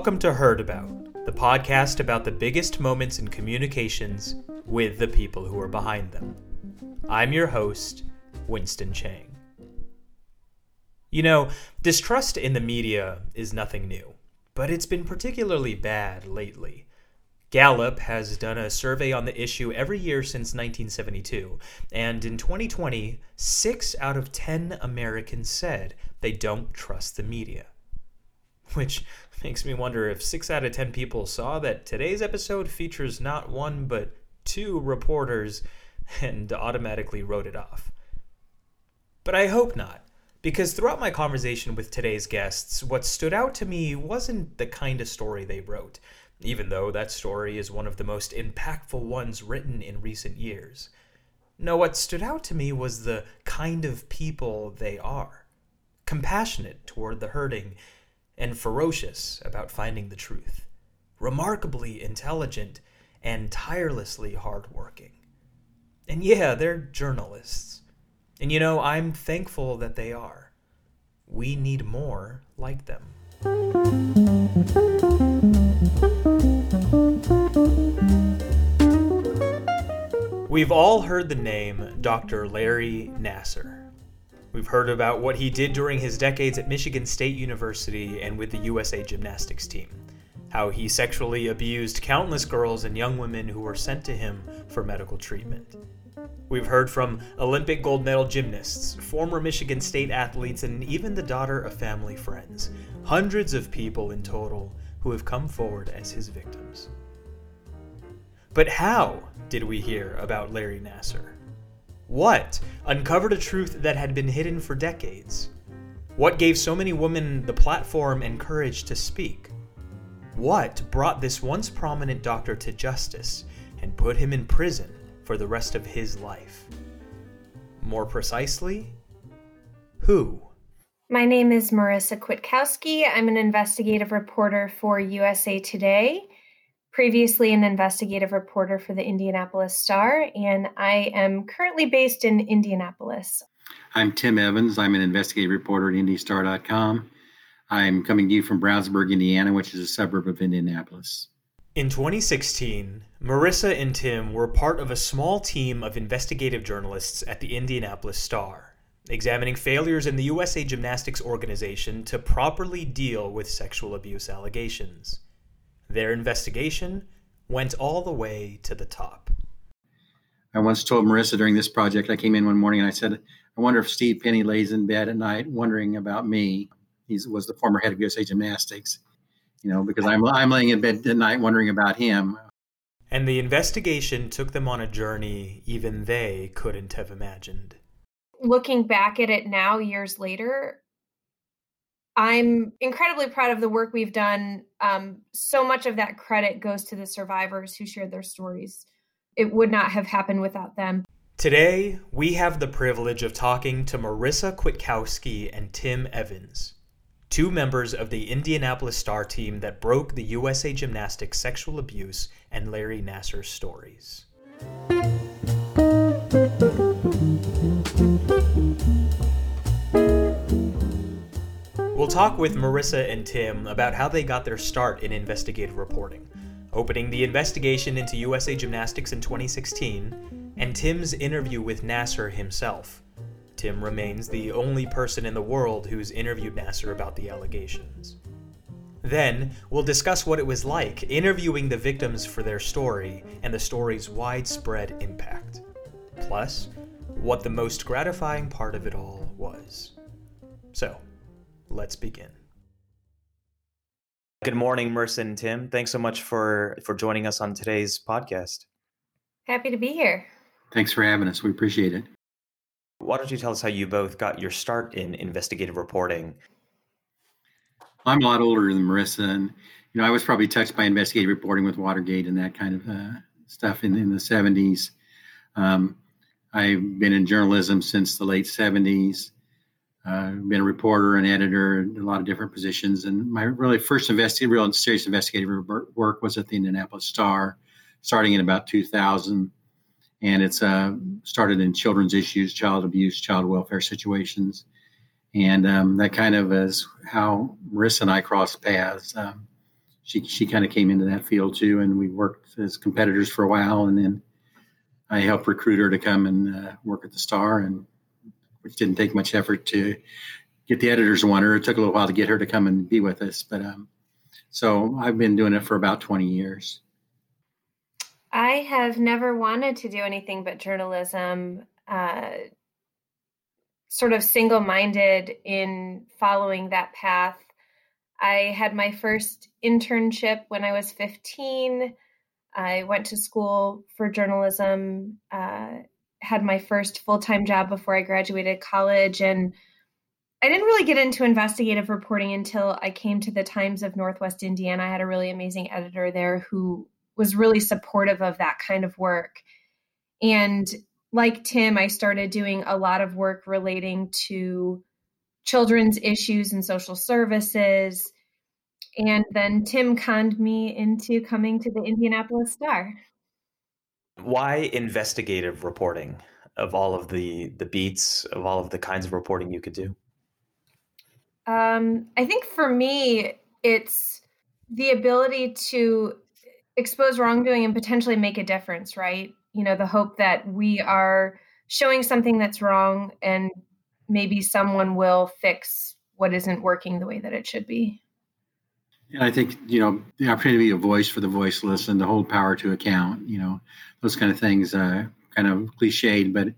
Welcome to Heard About, the podcast about the biggest moments in communications with the people who are behind them. I'm your host, Winston Chang. You know, distrust in the media is nothing new, but it's been particularly bad lately. Gallup has done a survey on the issue every year since 1972, and in 2020, 6 out of 10 Americans said they don't trust the media. Which makes me wonder if 6 out of 10 people saw that today's episode features not one but two reporters and automatically wrote it off. But I hope not, because throughout my conversation with today's guests, what stood out to me wasn't the kind of story they wrote, even though that story is one of the most impactful ones written in recent years. No, what stood out to me was the kind of people they are compassionate toward the hurting and ferocious about finding the truth, remarkably intelligent and tirelessly hardworking. And yeah, they're journalists. And you know, I'm thankful that they are. We need more like them. We've all heard the name Dr. Larry Nassar. We've heard about what he did during his decades at Michigan State University and with the USA Gymnastics team. How he sexually abused countless girls and young women who were sent to him for medical treatment. We've heard from Olympic gold medal gymnasts, former Michigan State athletes, and even the daughter of family friends. Hundreds of people in total who have come forward as his victims. But how did we hear about Larry Nassar? What uncovered a truth that had been hidden for decades? What gave so many women the platform and courage to speak? What brought this once prominent doctor to justice and put him in prison for the rest of his life? More precisely, who? My name is Marisa Kwiatkowski. I'm an investigative reporter for USA Today previously an investigative reporter for the Indianapolis Star, and I am currently based in Indianapolis. I'm Tim Evans. I'm an investigative reporter at IndyStar.com. I'm coming to you from Brownsburg, Indiana, which is a suburb of Indianapolis. In 2016, Marisa and Tim were part of a small team of investigative journalists at the Indianapolis Star, examining failures in the USA Gymnastics organization to properly deal with sexual abuse allegations. Their investigation went all the way to the top. I once told Marisa during this project, I came in one morning and I said, I wonder if Steve Penny lays in bed at night wondering about me. He was the former head of USA Gymnastics, you know, because I'm, I'm laying in bed at night wondering about him. And the investigation took them on a journey even they couldn't have imagined. Looking back at it now, years later, I'm incredibly proud of the work we've done. Um, so much of that credit goes to the survivors who shared their stories. It would not have happened without them. Today, we have the privilege of talking to Marisa Kwiatkowski and Tim Evans, two members of the Indianapolis Star team that broke the USA Gymnastics sexual abuse and Larry Nassar stories. Talk with Marisa and Tim about how they got their start in investigative reporting, opening the investigation into USA Gymnastics in 2016, and Tim's interview with Nassar himself. Tim remains the only person in the world who's interviewed Nassar about the allegations. Then, we'll discuss what it was like interviewing the victims for their story and the story's widespread impact. Plus, what the most gratifying part of it all was. So, let's begin. Good morning, Marisa and Tim. Thanks so much for for joining us on today's podcast. Happy to be here. Thanks for having us. We appreciate it. Why don't you tell us how you both got your start in investigative reporting? I'm a lot older than Marisa, and you know I was probably touched by investigative reporting with Watergate and that kind of uh, stuff in, in the 70s. Um, I've been in journalism since the late 70s. Uh, I've been a reporter and editor in a lot of different positions. And my really first investigative, real serious investigative work was at the Indianapolis Star, starting in about 2000. And it's uh, started in children's issues, child abuse, child welfare situations. And um, that kind of is how Marisa and I crossed paths. Um, she she kind of came into that field too, and we worked as competitors for a while, and then I helped recruit her to come and uh, work at the Star, and which didn't take much effort to get the editors to want her. It took a little while to get her to come and be with us, but um, so I've been doing it for about twenty years. I have never wanted to do anything but journalism. Uh, sort of single minded in following that path. I had my first internship when I was 15. I went to school for journalism, uh, had my first full time job before I graduated college. And I didn't really get into investigative reporting until I came to the Times of Northwest Indiana. I had a really amazing editor there who was really supportive of that kind of work. And like Tim, I started doing a lot of work relating to children's issues and social services. And then Tim conned me into coming to the Indianapolis Star. Why investigative reporting of all of the the beats of all of the kinds of reporting you could do? Um, I think for me, it's the ability to expose wrongdoing and potentially make a difference, right? you know the hope that we are showing something that's wrong and maybe someone will fix what isn't working the way that it should be and i think you know the opportunity to be a voice for the voiceless and to hold power to account you know those kind of things uh, kind of cliched but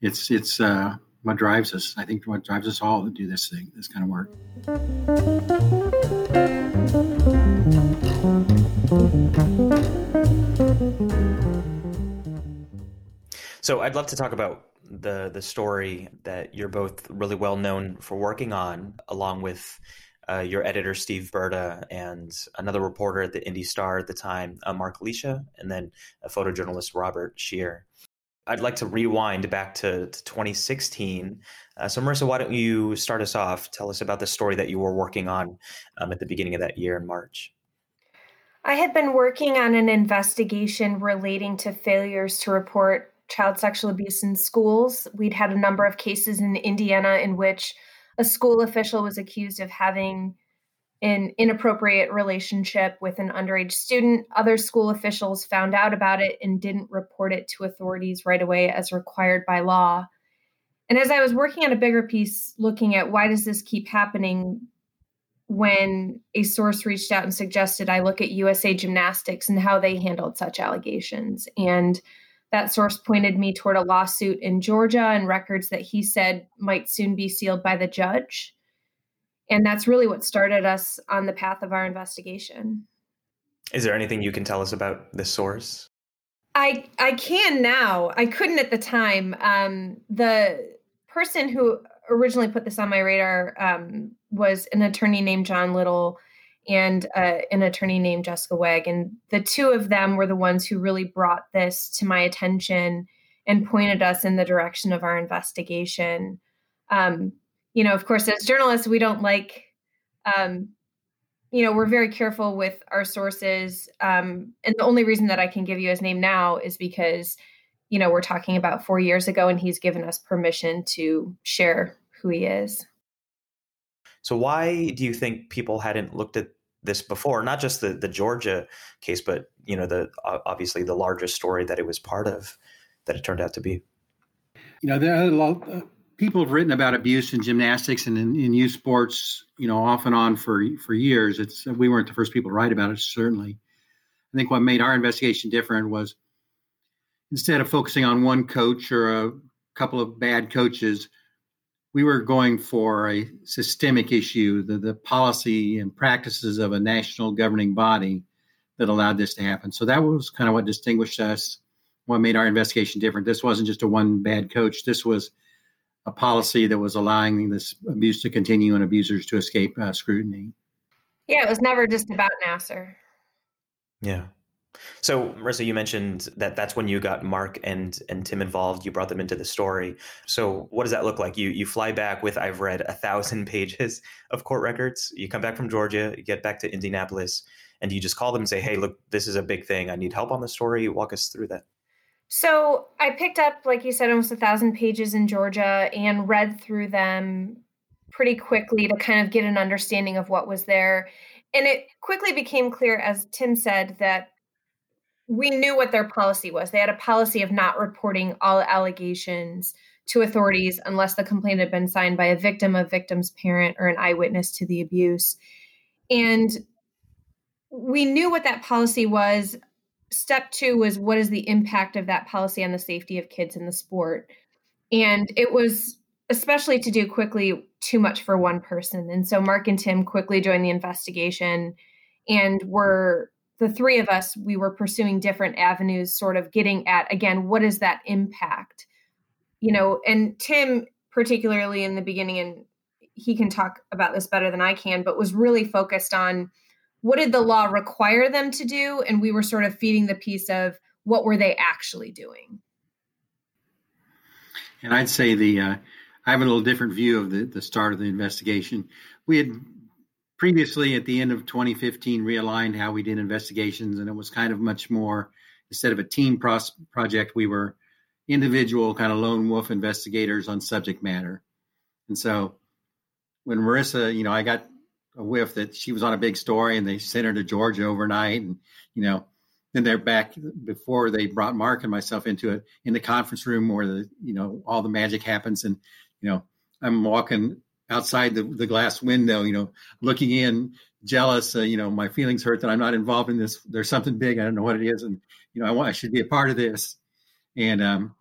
it's it's uh, what drives us. I think what drives us all to do this thing this kind of work. So I'd love to talk about the the story that you're both really well known for working on, along with uh, your editor Steve Berta and another reporter at the Indy Star at the time, uh, Mark Alesia, and then a photojournalist Robert Scheer. I'd like to rewind back to, to 2016. Uh, so, Marisa, why don't you start us off? Tell us about the story that you were working on um, at the beginning of that year in March. I had been working on an investigation relating to failures to report child sexual abuse in schools. We'd had a number of cases in Indiana in which a school official was accused of having an inappropriate relationship with an underage student. Other school officials found out about it and didn't report it to authorities right away as required by law. And as I was working on a bigger piece looking at why does this keep happening when a source reached out and suggested I look at USA Gymnastics and how they handled such allegations and that source pointed me toward a lawsuit in Georgia and records that he said might soon be sealed by the judge. And that's really what started us on the path of our investigation. Is there anything you can tell us about this source? I I can now. I couldn't at the time. Um, the person who originally put this on my radar um, was an attorney named John Little, and uh, an attorney named Jessica Wegg. And the two of them were the ones who really brought this to my attention and pointed us in the direction of our investigation. Um, you know, of course, as journalists, we don't like, um, you know, we're very careful with our sources. Um, and the only reason that I can give you his name now is because, you know, we're talking about four years ago and he's given us permission to share who he is. So why do you think people hadn't looked at this before? Not just the the Georgia case, but you know the obviously the largest story that it was part of that it turned out to be. You know, there are a lot. Uh, people have written about abuse in gymnastics and in, in, youth sports. You know, off and on for for years. It's we weren't the first people to write about it. Certainly, I think what made our investigation different was instead of focusing on one coach or a couple of bad coaches we were going for a systemic issue, the, the policy and practices of a national governing body that allowed this to happen. So that was kind of what distinguished us, what made our investigation different. This wasn't just a one bad coach. This was a policy that was allowing this abuse to continue and abusers to escape uh, scrutiny. Yeah, it was never just about Nassar. Yeah. So, Marisa, you mentioned that that's when you got Mark and and Tim involved. You brought them into the story. So, what does that look like? You you fly back with I've read a thousand pages of court records. You come back from Georgia, you get back to Indianapolis, and you just call them and say, "Hey, look, this is a big thing. I need help on the story. Walk us through that." So, I picked up, like you said, almost a thousand pages in Georgia and read through them pretty quickly to kind of get an understanding of what was there and it quickly became clear, as Tim said, that we knew what their policy was. They had a policy of not reporting all allegations to authorities unless the complaint had been signed by a victim, a victim's parent, or an eyewitness to the abuse. And we knew what that policy was. Step two was what is the impact of that policy on the safety of kids in the sport? And it was especially to do quickly too much for one person. And so Mark and Tim quickly joined the investigation and were the three of us, we were pursuing different avenues, sort of getting at again, what is that impact? You know, and Tim, particularly in the beginning, and he can talk about this better than I can, but was really focused on what did the law require them to do? And we were sort of feeding the piece of what were they actually doing? And I'd say the uh, I have a little different view of the, the start of the investigation. We had previously, at the end of 2015, realigned how we did investigations, and it was kind of much more instead of a team pros- project, we were individual kind of lone wolf investigators on subject matter. And so when Marisa, you know, I got a whiff that she was on a big story and they sent her to Georgia overnight and, you know, then they're back before they brought Mark and myself into it in the conference room where the, you know, all the magic happens. And, you know, I'm walking outside the, the glass window, you know, looking in, jealous, uh, you know, my feelings hurt that I'm not involved in this. There's something big. I don't know what it is. And, you know, I want, I should be a part of this. And um,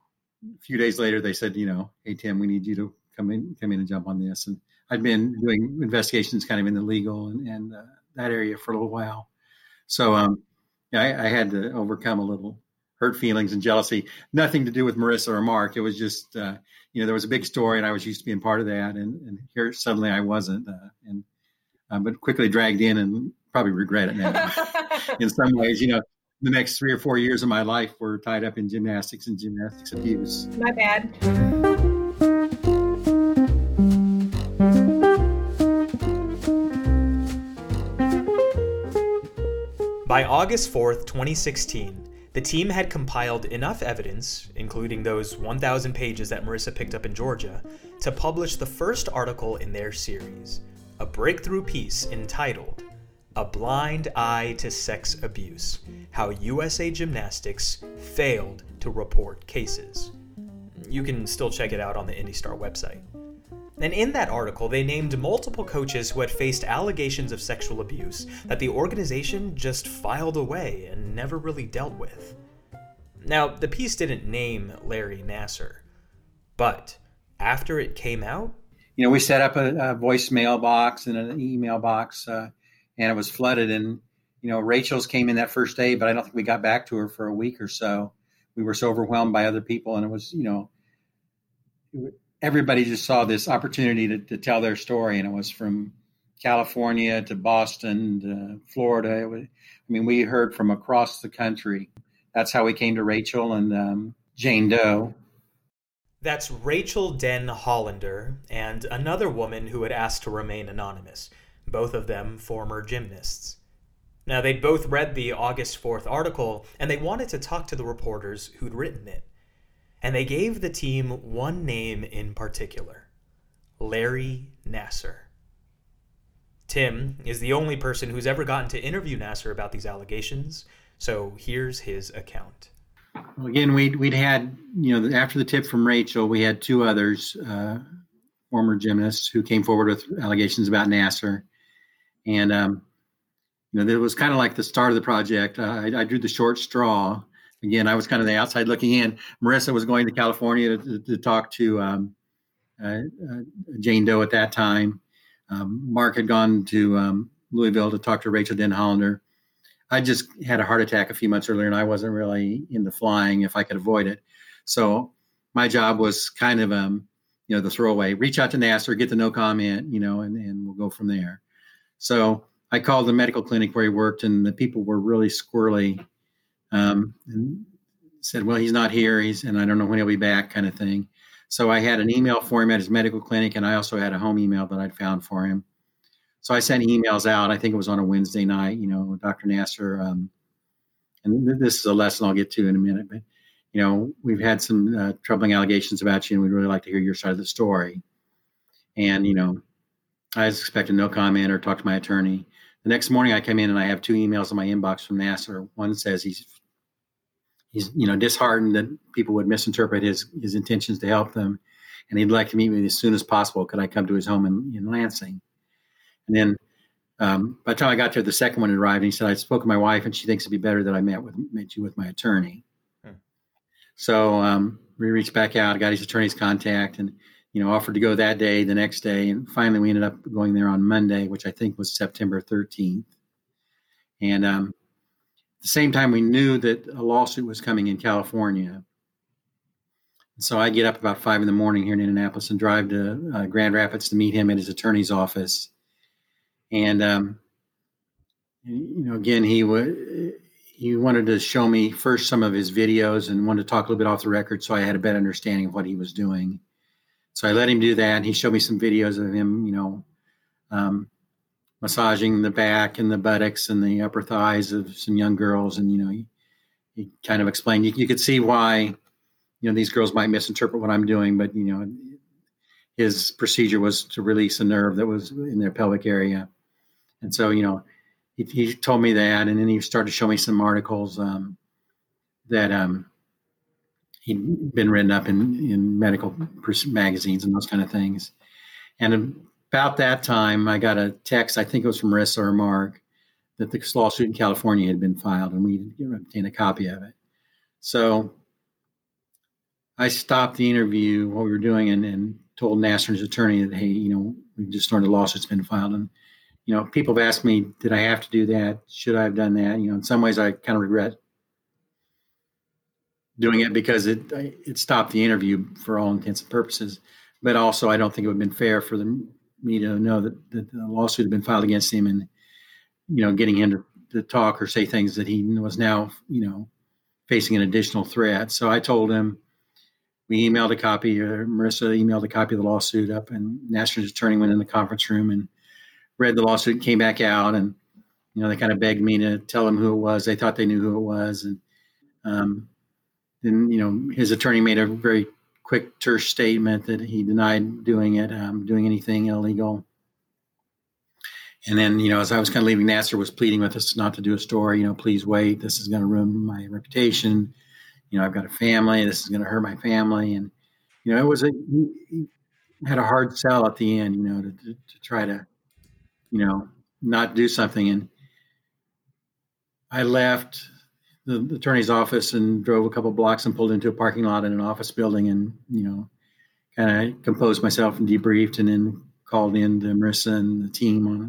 a few days later, they said, you know, hey, Tim, we need you to come in, come in and jump on this. And I'd been doing investigations kind of in the legal and, and uh, that area for a little while. So, um, I, I had to overcome a little hurt feelings and jealousy. Nothing to do with Marisa or Mark. It was just, uh, you know, there was a big story, and I was used to being part of that, and, and here suddenly I wasn't, uh, and uh, but quickly dragged in, and probably regret it now. in some ways, you know, the next three or four years of my life were tied up in gymnastics and gymnastics abuse. My bad. By August 4th, 2016, the team had compiled enough evidence, including those 1,000 pages that Marisa picked up in Georgia, to publish the first article in their series, a breakthrough piece entitled A Blind Eye to Sex Abuse How USA Gymnastics Failed to Report Cases. You can still check it out on the IndyStar website. And in that article, they named multiple coaches who had faced allegations of sexual abuse that the organization just filed away and never really dealt with. Now, the piece didn't name Larry Nassar, but after it came out, you know, we set up a, a voicemail box and an email box, uh, and it was flooded. And you know, Rachel's came in that first day, but I don't think we got back to her for a week or so. We were so overwhelmed by other people, and it was, you know, everybody just saw this opportunity to, to tell their story, and it was from California to Boston to Florida. Was, I mean, we heard from across the country. That's how we came to Rachel and um, Jane Doe. That's Rachel Denhollander and another woman who had asked to remain anonymous, both of them former gymnasts. Now, they'd both read the August 4th article and they wanted to talk to the reporters who'd written it and they gave the team one name in particular Larry Nassar. Tim is the only person who's ever gotten to interview Nassar about these allegations, so here's his account. Well, again, we'd, we'd had, you know, after the tip from Rachel, we had two others, uh, former gymnasts, who came forward with allegations about Nassar. And, um, you know, it was kind of like the start of the project. Uh, I, I drew the short straw again, I was kind of the outside looking in. Marissa was going to California to, to, to talk to um, uh, uh, Jane Doe at that time. Um, Mark had gone to um, Louisville to talk to Rachel Denhollander. I just had a heart attack a few months earlier, and I wasn't really into flying if I could avoid it. So my job was kind of, um, you know, the throwaway. Reach out to Nassar, get the no comment, you know, and, and we'll go from there. So I called the medical clinic where he worked, and the people were really squirrely um, and said, "Well, he's not here. He's and I don't know when he'll be back," kind of thing. So I had an email for him at his medical clinic, and I also had a home email that I'd found for him. So I sent emails out. I think it was on a Wednesday night. You know, Dr. Nassar, um, and this is a lesson I'll get to in a minute, but you know, we've had some uh, troubling allegations about you, and we'd really like to hear your side of the story. And you know, I was expecting no comment or talk to my attorney. the next morning I come in and I have two emails in my inbox from Nassar. One says he's he's you know disheartened that people would misinterpret his his intentions to help them, and he'd like to meet me as soon as possible. Could I come to his home in, in Lansing? And then um, by the time I got there, the second one arrived, and he said I spoke to my wife, and she thinks it'd be better that I met with met you with my attorney. Hmm. So um, we reached back out, got his attorney's contact, and you know offered to go that day, the next day, and finally we ended up going there on Monday, which I think was September 13th. And um, the same time, we knew that a lawsuit was coming in California. So I get up about five in the morning here in Indianapolis and drive to uh, Grand Rapids to meet him at his attorney's office. And um, you know, again, he would he wanted to show me first some of his videos and wanted to talk a little bit off the record, so I had a better understanding of what he was doing. So I let him do that, he showed me some videos of him, you know, um, massaging the back and the buttocks and the upper thighs of some young girls. And, you know, he, he kind of explained, you, you could see why, you know, these girls might misinterpret what I'm doing, but, you know, his procedure was to release a nerve that was in their pelvic area. And so, you know, he, he told me that, and then he started to show me some articles um, that um, he'd been written up in, in medical magazines and those kind of things. And about that time, I got a text, I think it was from Marisa or Mark, that the lawsuit in California had been filed and we obtained a copy of it. So I stopped the interview, what we were doing, and, and told Nassar's attorney that, hey, you know, we just learned a lawsuit's been filed. And, you know, people have asked me, did I have to do that? Should I have done that? You know, in some ways, I kind of regret doing it because it it stopped the interview for all intents and purposes. But also, I don't think it would have been fair for the me to know that, that the lawsuit had been filed against him and, you know, getting him to, to talk or say things that he was now, you know, facing an additional threat. So I told him, we emailed a copy, or Marisa emailed a copy of the lawsuit up, and Nassar's attorney went in the conference room and read the lawsuit, came back out, and you know they kind of begged me to tell them who it was. They thought they knew who it was, and um, then you know his attorney made a very quick terse statement that he denied doing it, um, doing anything illegal. And then, you know, as I was kind of leaving, Nassar was pleading with us not to do a story. You know, please wait. This is going to ruin my reputation. You know, I've got a family. This is going to hurt my family. And you know, it was a he, he had a hard sell at the end. You know, to, to, to try to, you know, not do something. And I left the, attorney's office and drove a couple blocks and pulled into a parking lot in an office building and you know kind of composed myself and debriefed and then called in to Marisa and the team on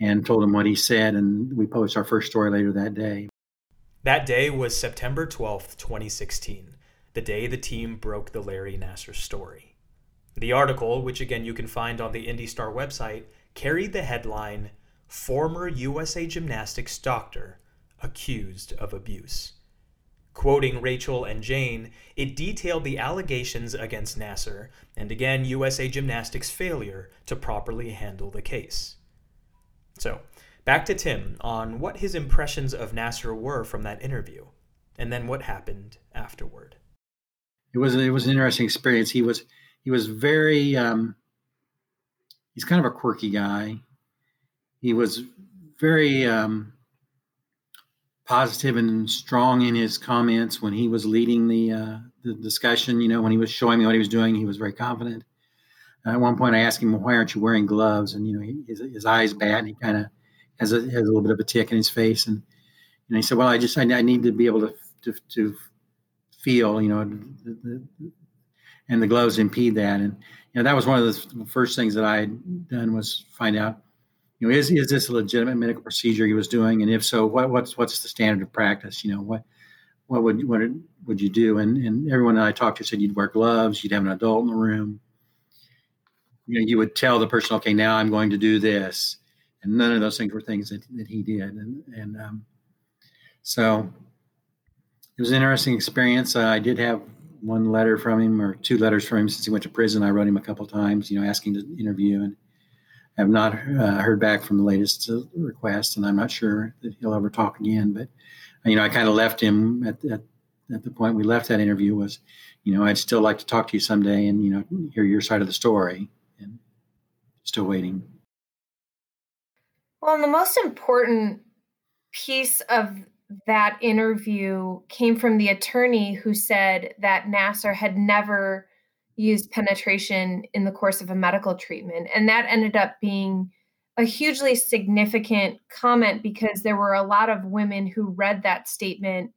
it and told them what he said and we published our first story later that day. That day was September 12th, 2016, the day the team broke the Larry Nassar story. The article, which again you can find on the Indy Star website, carried the headline Former USA Gymnastics Doctor accused of abuse. Quoting Rachel and Jane, it detailed the allegations against Nassar and again USA Gymnastics' failure to properly handle the case. So, back to Tim on what his impressions of Nassar were from that interview, and then what happened afterward. It was it was an interesting experience. He was he was very um, he's kind of a quirky guy. He was very um, positive and strong in his comments when he was leading the uh, the discussion. You know, when he was showing me what he was doing, he was very confident. At one point, I asked him, "Why aren't you wearing gloves?" And you know, his, his eyes bad. And he kind of has a has a little bit of a tick in his face, and and he said, "Well, I just I, I need to be able to to, to feel, you know, the, the, and the gloves impede that." And you know, that was one of the first things that I had done was find out you know, is is this a legitimate medical procedure he was doing, and if so, what, what's what's the standard of practice? You know, what what would what would you do? And and everyone that I talked to said you'd wear gloves, you'd have an adult in the room. You know, you would tell the person, okay, now I'm going to do this, and none of those things were things that, that he did, and and um, so it was an interesting experience. Uh, I did have one letter from him, or two letters from him since he went to prison. I wrote him a couple times, you know, asking to interview, and have not uh, heard back from the latest uh, request, and I'm not sure that he'll ever talk again. But you know, I kind of left him at, at at the point we left that interview was, you know, I'd still like to talk to you someday and you know hear your side of the story, and still waiting. Well, and the most important piece of that interview came from the attorney who said that Nassar had never used penetration in the course of a medical treatment. And that ended up being a hugely significant comment because there were a lot of women who read that statement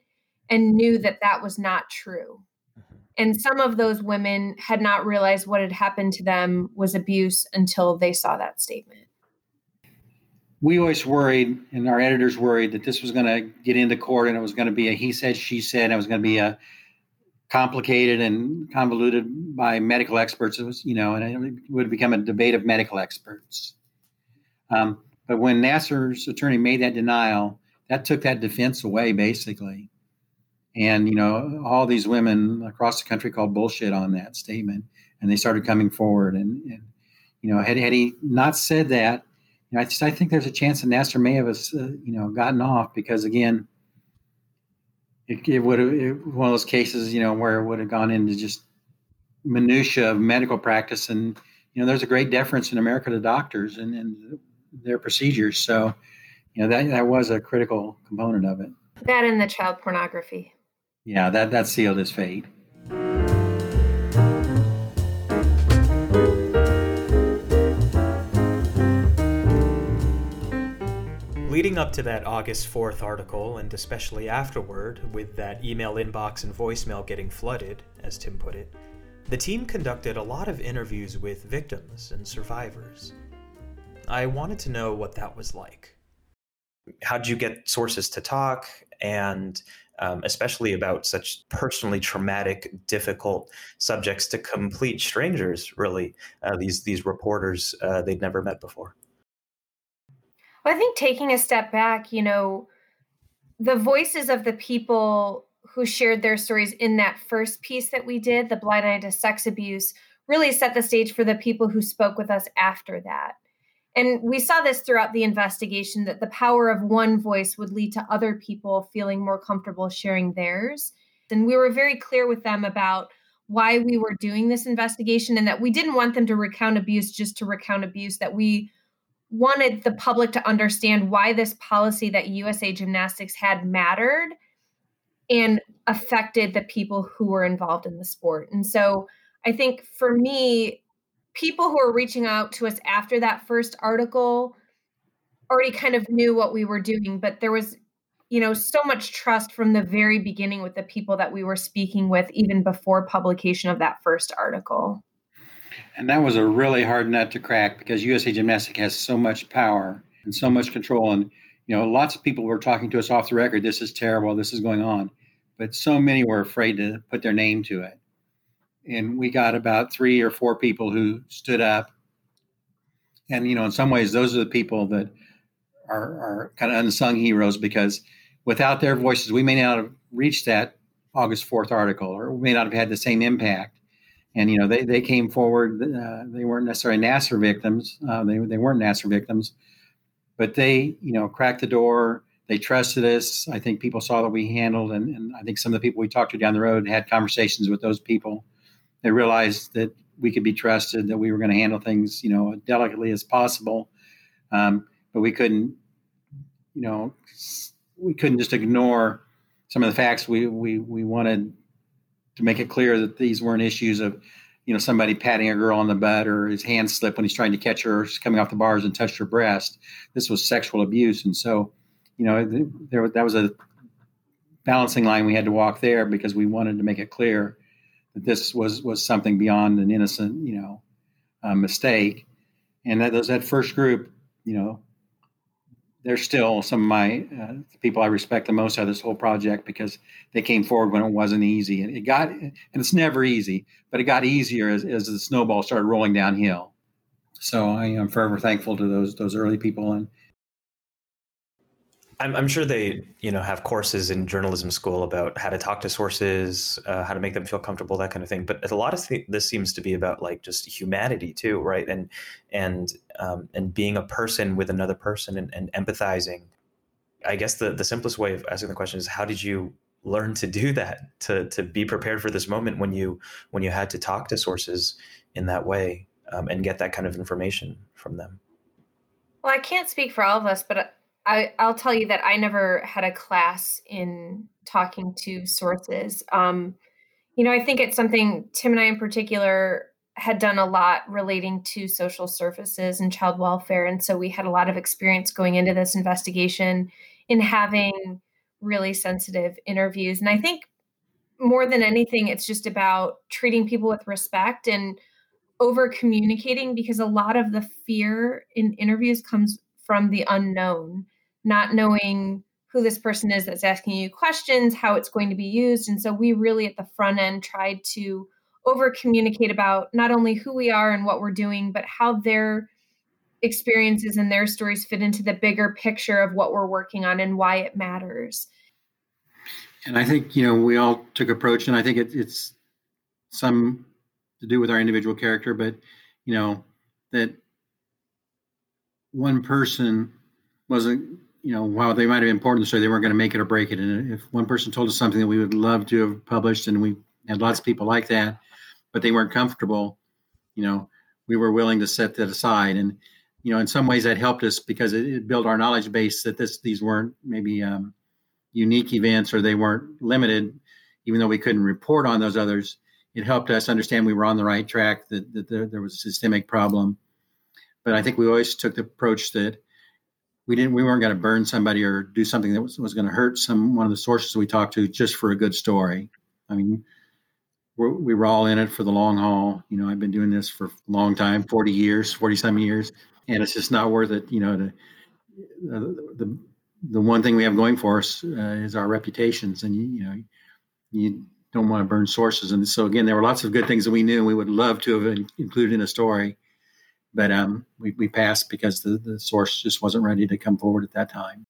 and knew that that was not true. Mm-hmm. And some of those women had not realized what had happened to them was abuse until they saw that statement. We always worried, and our editors worried, that this was going to get into court and it was going to be a he said, she said, and it was going to be a complicated and convoluted by medical experts. It was, you know, and it would become a debate of medical experts. Um, but when Nassar's attorney made that denial, that took that defense away, basically. And, you know, all these women across the country called bullshit on that statement, and they started coming forward. And, and you know, had, had he not said that, you know, I, just, I think there's a chance that Nassar may have, uh, you know, gotten off because, again, it, it would have one of those cases, you know, where it would have gone into just minutia of medical practice, and you know, there's a great deference in America to doctors and, and their procedures. So, you know, that that was a critical component of it. That and the child pornography. Yeah, that that sealed his fate. Leading up to that August 4th article, and especially afterward, with that email inbox and voicemail getting flooded, as Tim put it, the team conducted a lot of interviews with victims and survivors. I wanted to know what that was like. How did you get sources to talk, and um, especially about such personally traumatic, difficult subjects to complete strangers? Really, uh, these these reporters uh, they'd never met before. Well, I think taking a step back, you know, the voices of the people who shared their stories in that first piece that we did, the blind eye to sex abuse, really set the stage for the people who spoke with us after that. And we saw this throughout the investigation that the power of one voice would lead to other people feeling more comfortable sharing theirs. And we were very clear with them about why we were doing this investigation and that we didn't want them to recount abuse just to recount abuse, that we wanted the public to understand why this policy that USA Gymnastics had mattered and affected the people who were involved in the sport. And so I think for me, people who are reaching out to us after that first article already kind of knew what we were doing, but there was, you know, so much trust from the very beginning with the people that we were speaking with, even before publication of that first article. And that was a really hard nut to crack because USA Gymnastics has so much power and so much control. And, you know, lots of people were talking to us off the record this is terrible, this is going on. But so many were afraid to put their name to it. And we got about three or four people who stood up. And, you know, in some ways, those are the people that are, are kind of unsung heroes because without their voices, we may not have reached that August 4th article or we may not have had the same impact and you know they, they came forward uh, they weren't necessarily Nassar victims uh, they, they weren't Nassar victims but they you know cracked the door they trusted us. I think people saw that we handled and, and i think some of the people we talked to down the road had conversations with those people. They realized that we could be trusted that we were going to handle things you know delicately as possible um, but we couldn't you know we couldn't just ignore some of the facts we we, we wanted to make it clear that these weren't issues of you know somebody patting a girl on the butt or his hand slip when he's trying to catch her she's coming off the bars and touched her breast. This was sexual abuse. And so you know there was that was a balancing line we had to walk there because we wanted to make it clear that this was was something beyond an innocent you know uh, mistake. And that those that first group you know they're still some of my uh, people I respect the most out of this whole project because they came forward when it wasn't easy. And it got, and it's never easy, but it got easier as, as the snowball started rolling downhill. So I am forever thankful to those those early people and I'm, I'm, sure they, you know, have courses in journalism school about how to talk to sources, uh, how to make them feel comfortable, that kind of thing. But a lot of th- this seems to be about like just humanity too, right? And and um, and being a person with another person and, and empathizing. I guess the the simplest way of asking the question is, how did you learn to do that? To to be prepared for this moment when you when you had to talk to sources in that way um, and get that kind of information from them. Well, I can't speak for all of us, but I, I'll tell you that I never had a class in talking to sources. Um, you know, I think it's something Tim and I, in particular, had done a lot relating to social services and child welfare. And so we had a lot of experience going into this investigation in having really sensitive interviews. And I think more than anything, it's just about treating people with respect and over communicating because a lot of the fear in interviews comes from the unknown, not knowing who this person is that's asking you questions, how it's going to be used. And so we really at the front end tried to over communicate about not only who we are and what we're doing, but how their experiences and their stories fit into the bigger picture of what we're working on and why it matters. And I think, you know, we all took approach, and I think it, it's some to do with our individual character, but, you know, that one person wasn't, you know, while they might have been important story, they weren't going to make it or break it. And if one person told us something that we would love to have published, and we had lots of people like that, but they weren't comfortable, you know, we were willing to set that aside. And, you know, in some ways that helped us because it, it built our knowledge base that this these weren't maybe um, unique events or they weren't limited, even though we couldn't report on those others. It helped us understand we were on the right track, that, that there, there was a systemic problem. But I think we always took the approach that we didn't we weren't going to burn somebody or do something that was, was going to hurt some one of the sources we talked to just for a good story. I mean, we're, we were all in it for the long haul. You know, I've been doing this for a long time, 40 years, 40 some years, and it's just not worth it. You know, to, uh, the, the one thing we have going for us uh, is our reputations, and you, you know, you don't want to burn sources. And so again, there were lots of good things that we knew we would love to have included in a story, but um, we, we passed because the, the source just wasn't ready to come forward at that time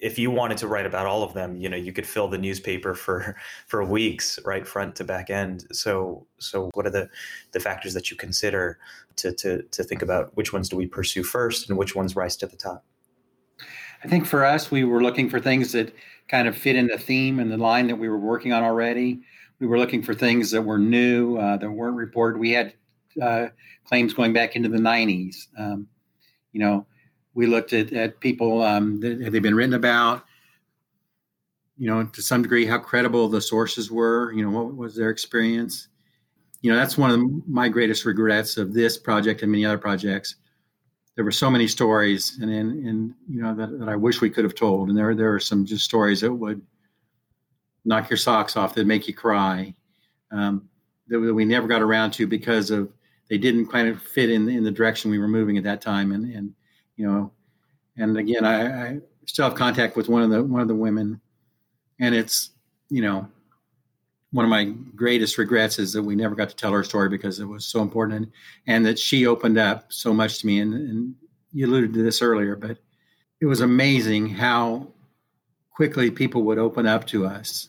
if you wanted to write about all of them, you know, you could fill the newspaper for for weeks, right, front to back end. So, so what are the the factors that you consider to to to think about which ones do we pursue first and which ones rise to the top? I think for us, we were looking for things that kind of fit in the theme and the line that we were working on already. We were looking for things that were new, uh, that weren't reported. We had uh, claims going back into the 90s. Um, you know, we looked at, at people um, that have they been written about you know to some degree how credible the sources were you know what was their experience. You know that's one of my greatest regrets of this project and many other projects. There were so many stories and and, and you know that, that i wish we could have told. And there there are some just stories that would knock your socks off that make you cry um, that we never got around to because of they didn't kind of fit in in the direction we were moving at that time. And and you know, and again, I, I still have contact with one of the one of the women, and it's you know one of my greatest regrets is that we never got to tell her story because it was so important and, and that she opened up so much to me. And, and, you alluded to this earlier but it was amazing how quickly people would open up to us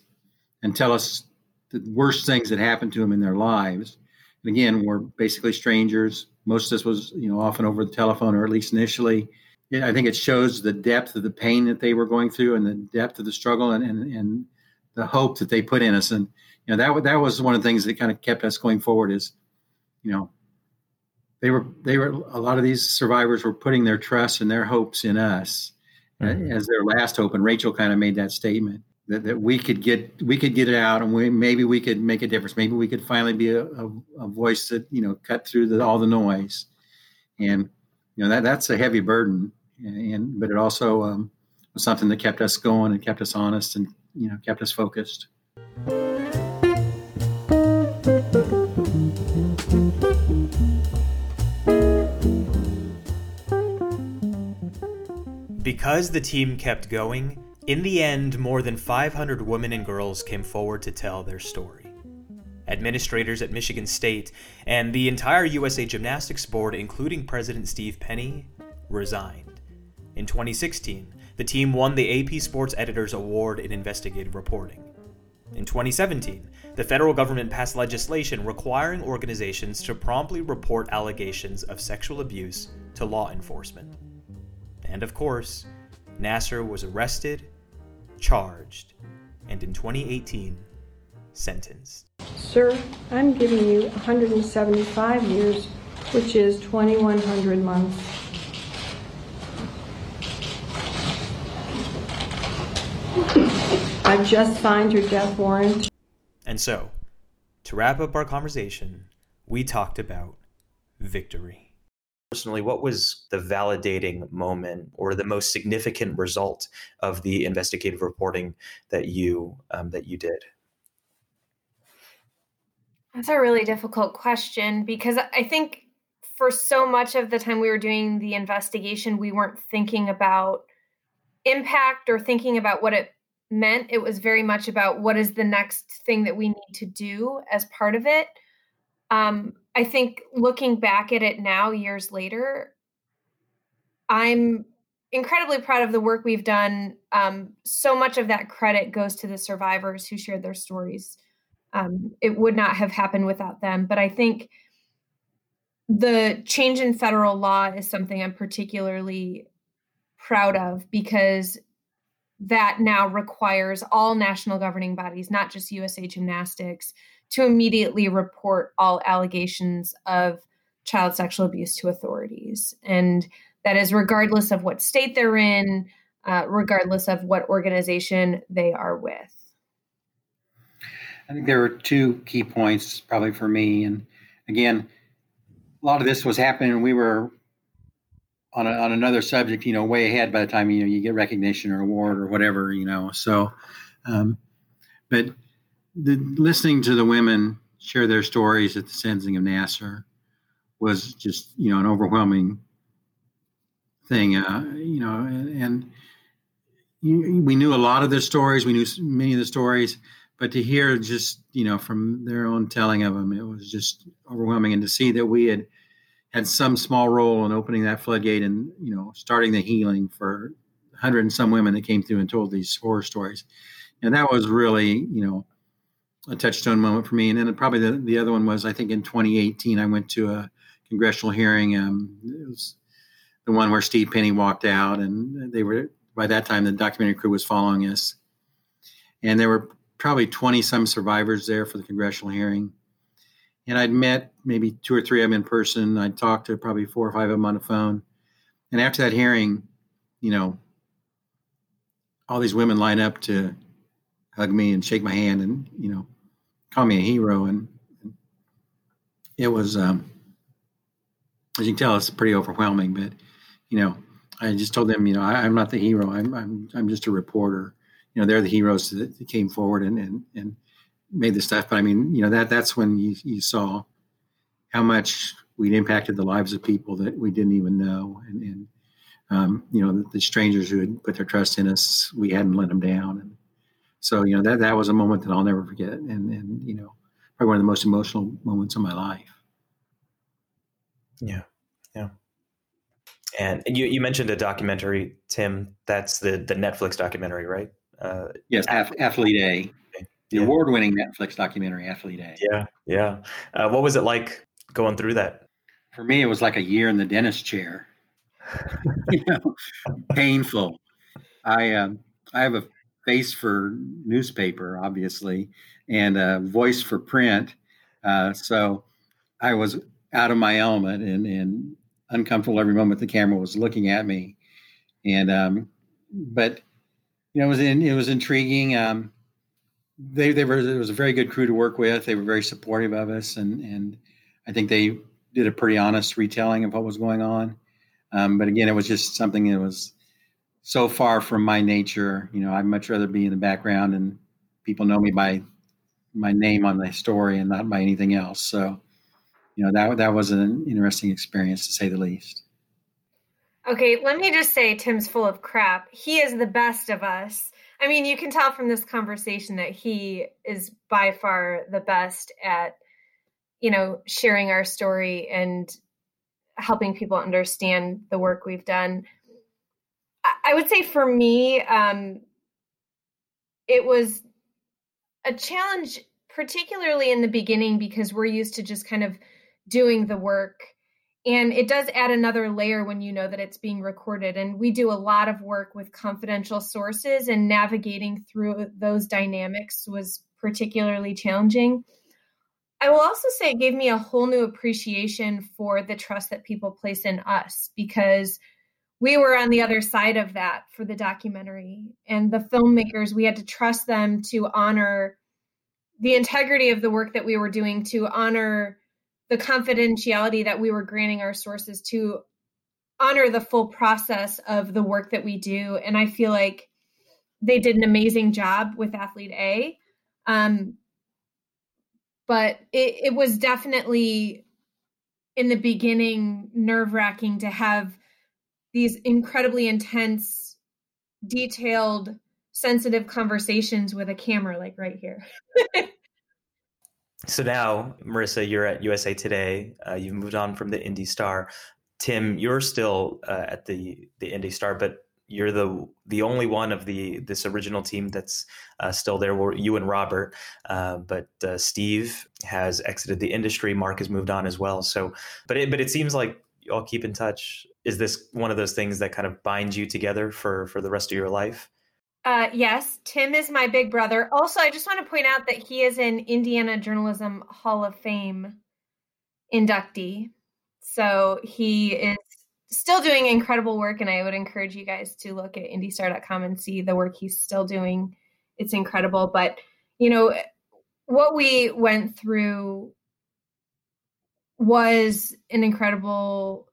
and tell us the worst things that happened to them in their lives and again we're basically strangers most of this was, you know, often over the telephone, or at least initially. I think it shows the depth of the pain that they were going through and the depth of the struggle and, and, and the hope that they put in us. And, you know, that, that was one of the things that kind of kept us going forward is, you know, they were, they were, a lot of these survivors were putting their trust and their hopes in us mm-hmm. as their last hope. And Rachel kind of made that statement that, that we could get we could get it out and we maybe we could make a difference. Maybe we could finally be a, a, a voice that you know cut through the, all the noise. And you know that that's a heavy burden. And, and but it also um, was something that kept us going and kept us honest and you know kept us focused. Because the team kept going in the end, more than 500 women and girls came forward to tell their story. Administrators at Michigan State and the entire USA Gymnastics Board, including President Steve Penny, resigned. In 2016, the team won the AP Sports Editors Award in Investigative Reporting. In 2017, the federal government passed legislation requiring organizations to promptly report allegations of sexual abuse to law enforcement. And of course, Nassar was arrested charged, and in 2018, sentenced. Sir, I'm giving you 175 years, which is 2,100 months. I've just signed your death warrant. And so, to wrap up our conversation, we talked about victory. Personally, what was the validating moment or the most significant result of the investigative reporting that you um, that you did? That's a really difficult question because I think for so much of the time we were doing the investigation, we weren't thinking about impact or thinking about what it meant. It was very much about what is the next thing that we need to do as part of it. Um, I think looking back at it now, years later, I'm incredibly proud of the work we've done. Um, so much of that credit goes to the survivors who shared their stories. Um, it would not have happened without them. But I think the change in federal law is something I'm particularly proud of because that now requires all national governing bodies, not just USA Gymnastics, to immediately report all allegations of child sexual abuse to authorities. And that is regardless of what state they're in, uh, regardless of what organization they are with. I think there were two key points probably for me. And again, a lot of this was happening. We were on, a, on another subject, you know, way ahead by the time, you know, you get recognition or award or whatever, you know. So, um, but the, listening to the women share their stories at the sentencing of Nassar was just, you know, an overwhelming thing, uh, you know, and you, we knew a lot of their stories. We knew many of the stories, but to hear just you know from their own telling of them it was just overwhelming and to see that we had had some small role in opening that floodgate and you know starting the healing for 100 and some women that came through and told these horror stories and that was really you know a touchstone moment for me and then probably the, the other one was i think in 2018 i went to a congressional hearing um, it was the one where steve penny walked out and they were by that time the documentary crew was following us and there were probably 20 some survivors there for the congressional hearing. And I'd met maybe two or three of them in person. I'd talked to probably four or five of them on the phone. And after that hearing, you know, all these women line up to hug me and shake my hand and, you know, call me a hero. And it was, um, as you can tell, it's pretty overwhelming. But, you know, I just told them, you know, I, am not the hero. I'm, I'm, I'm just a reporter you know they're the heroes that came forward and and, and made the stuff. But I mean, you know that that's when you, you saw how much we'd impacted the lives of people that we didn't even know, and, and um, you know the, the, strangers who had put their trust in us, we hadn't let them down, and so you know that that was a moment that I'll never forget, and and you know probably one of the most emotional moments of my life. Yeah, yeah. And you, you mentioned a documentary, Tim. That's the the Netflix documentary, right? Uh, yes, Athlete A, the yeah. award-winning Netflix documentary, Athlete A. Yeah, yeah. Uh, what was it like going through that? For me, it was like a year in the dentist chair. you know, painful. I um, I have a face for newspaper, obviously, and a voice for print. Uh, so I was out of my element and, and uncomfortable every moment the camera was looking at me. And um, but you know, it was in, it was intriguing. Um, they they were it was a very good crew to work with. They were very supportive of us, and and I think they did a pretty honest retelling of what was going on. Um, but again, it was just something that was so far from my nature. You know, I'd much rather be in the background and people know me by my name on the story and not by anything else. So, you know, that that was an interesting experience to say the least. Okay, let me just say Tim's full of crap. He is the best of us. I mean, you can tell from this conversation that he is by far the best at, you know, sharing our story and helping people understand the work we've done. I would say for me, um, it was a challenge, particularly in the beginning, because we're used to just kind of doing the work. And it does add another layer when you know that it's being recorded. And we do a lot of work with confidential sources and navigating through those dynamics was particularly challenging. I will also say it gave me a whole new appreciation for the trust that people place in us because we were on the other side of that for the documentary. And the filmmakers, we had to trust them to honor the integrity of the work that we were doing, to honor the confidentiality that we were granting our sources, to honor the full process of the work that we do. And I feel like they did an amazing job with Athlete A. Um, but it, it was definitely in the beginning nerve wracking to have these incredibly intense, detailed, sensitive conversations with a camera like right here. so now, Marisa, you're at USA Today. Uh, you've moved on from the Indy Star. Tim, you're still uh, at the the Indy Star, but you're the the only one of the this original team that's uh, still there. You and Robert, uh, but uh, Steve has exited the industry. Mark has moved on as well. So, but it, but it seems like all keep in touch. Is this one of those things that kind of binds you together for for the rest of your life? Uh, yes, Tim is my big brother. Also, I just want to point out that he is an Indiana Journalism Hall of Fame inductee. So he is still doing incredible work and i would encourage you guys to look at indystar.com and see the work he's still doing it's incredible but you know what we went through was an incredible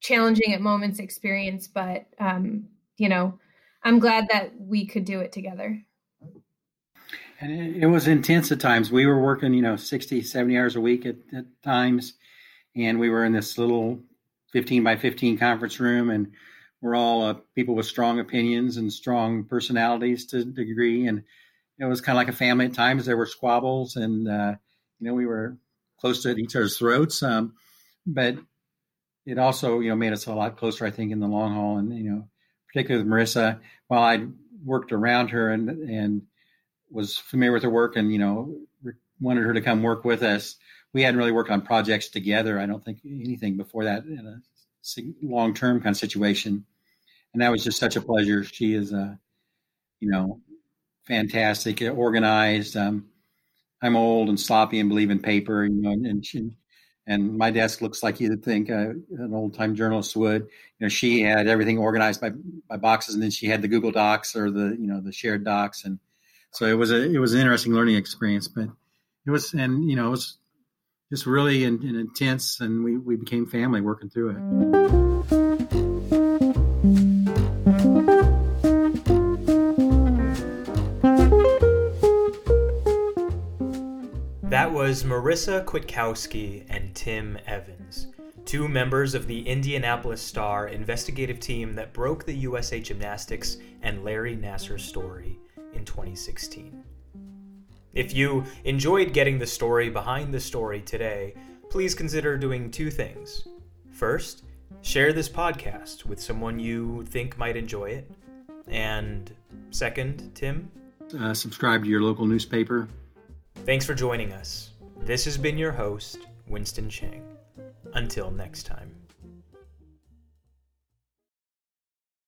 challenging at moments experience but um you know i'm glad that we could do it together and it, it was intense at times we were working you know 60 70 hours a week at, at times and we were in this little 15 by 15 conference room, and we're all uh, people with strong opinions and strong personalities to degree. And it was kind of like a family at times. There were squabbles, and uh, you know we were close to each other's throats. Um, but it also you know made us a lot closer, I think, in the long haul. And you know, particularly with Marisa, while I worked around her and and was familiar with her work, and you know wanted her to come work with us we hadn't really worked on projects together. I don't think anything before that in a long term kind of situation. And that was just such a pleasure. She is, uh, you know, fantastic, organized. Um, I'm old and sloppy and believe in paper, you know, and she, and my desk looks like you'd think uh, an old time journalist would. You know, she had everything organized by by boxes, and then she had the Google Docs or the you know the shared docs, and so it was a it was an interesting learning experience. But it was, and you know, it was just really in, in intense, and we, we became family working through it. Was Marisa Kwiatkowski and Tim Evans, two members of the Indianapolis Star investigative team that broke the USA Gymnastics and Larry Nassar story in 2016. If you enjoyed getting the story behind the story today, please consider doing two things. First, share this podcast with someone you think might enjoy it. And second, Tim? Uh, subscribe to your local newspaper. Thanks for joining us. This has been your host, Winston Chang. Until next time.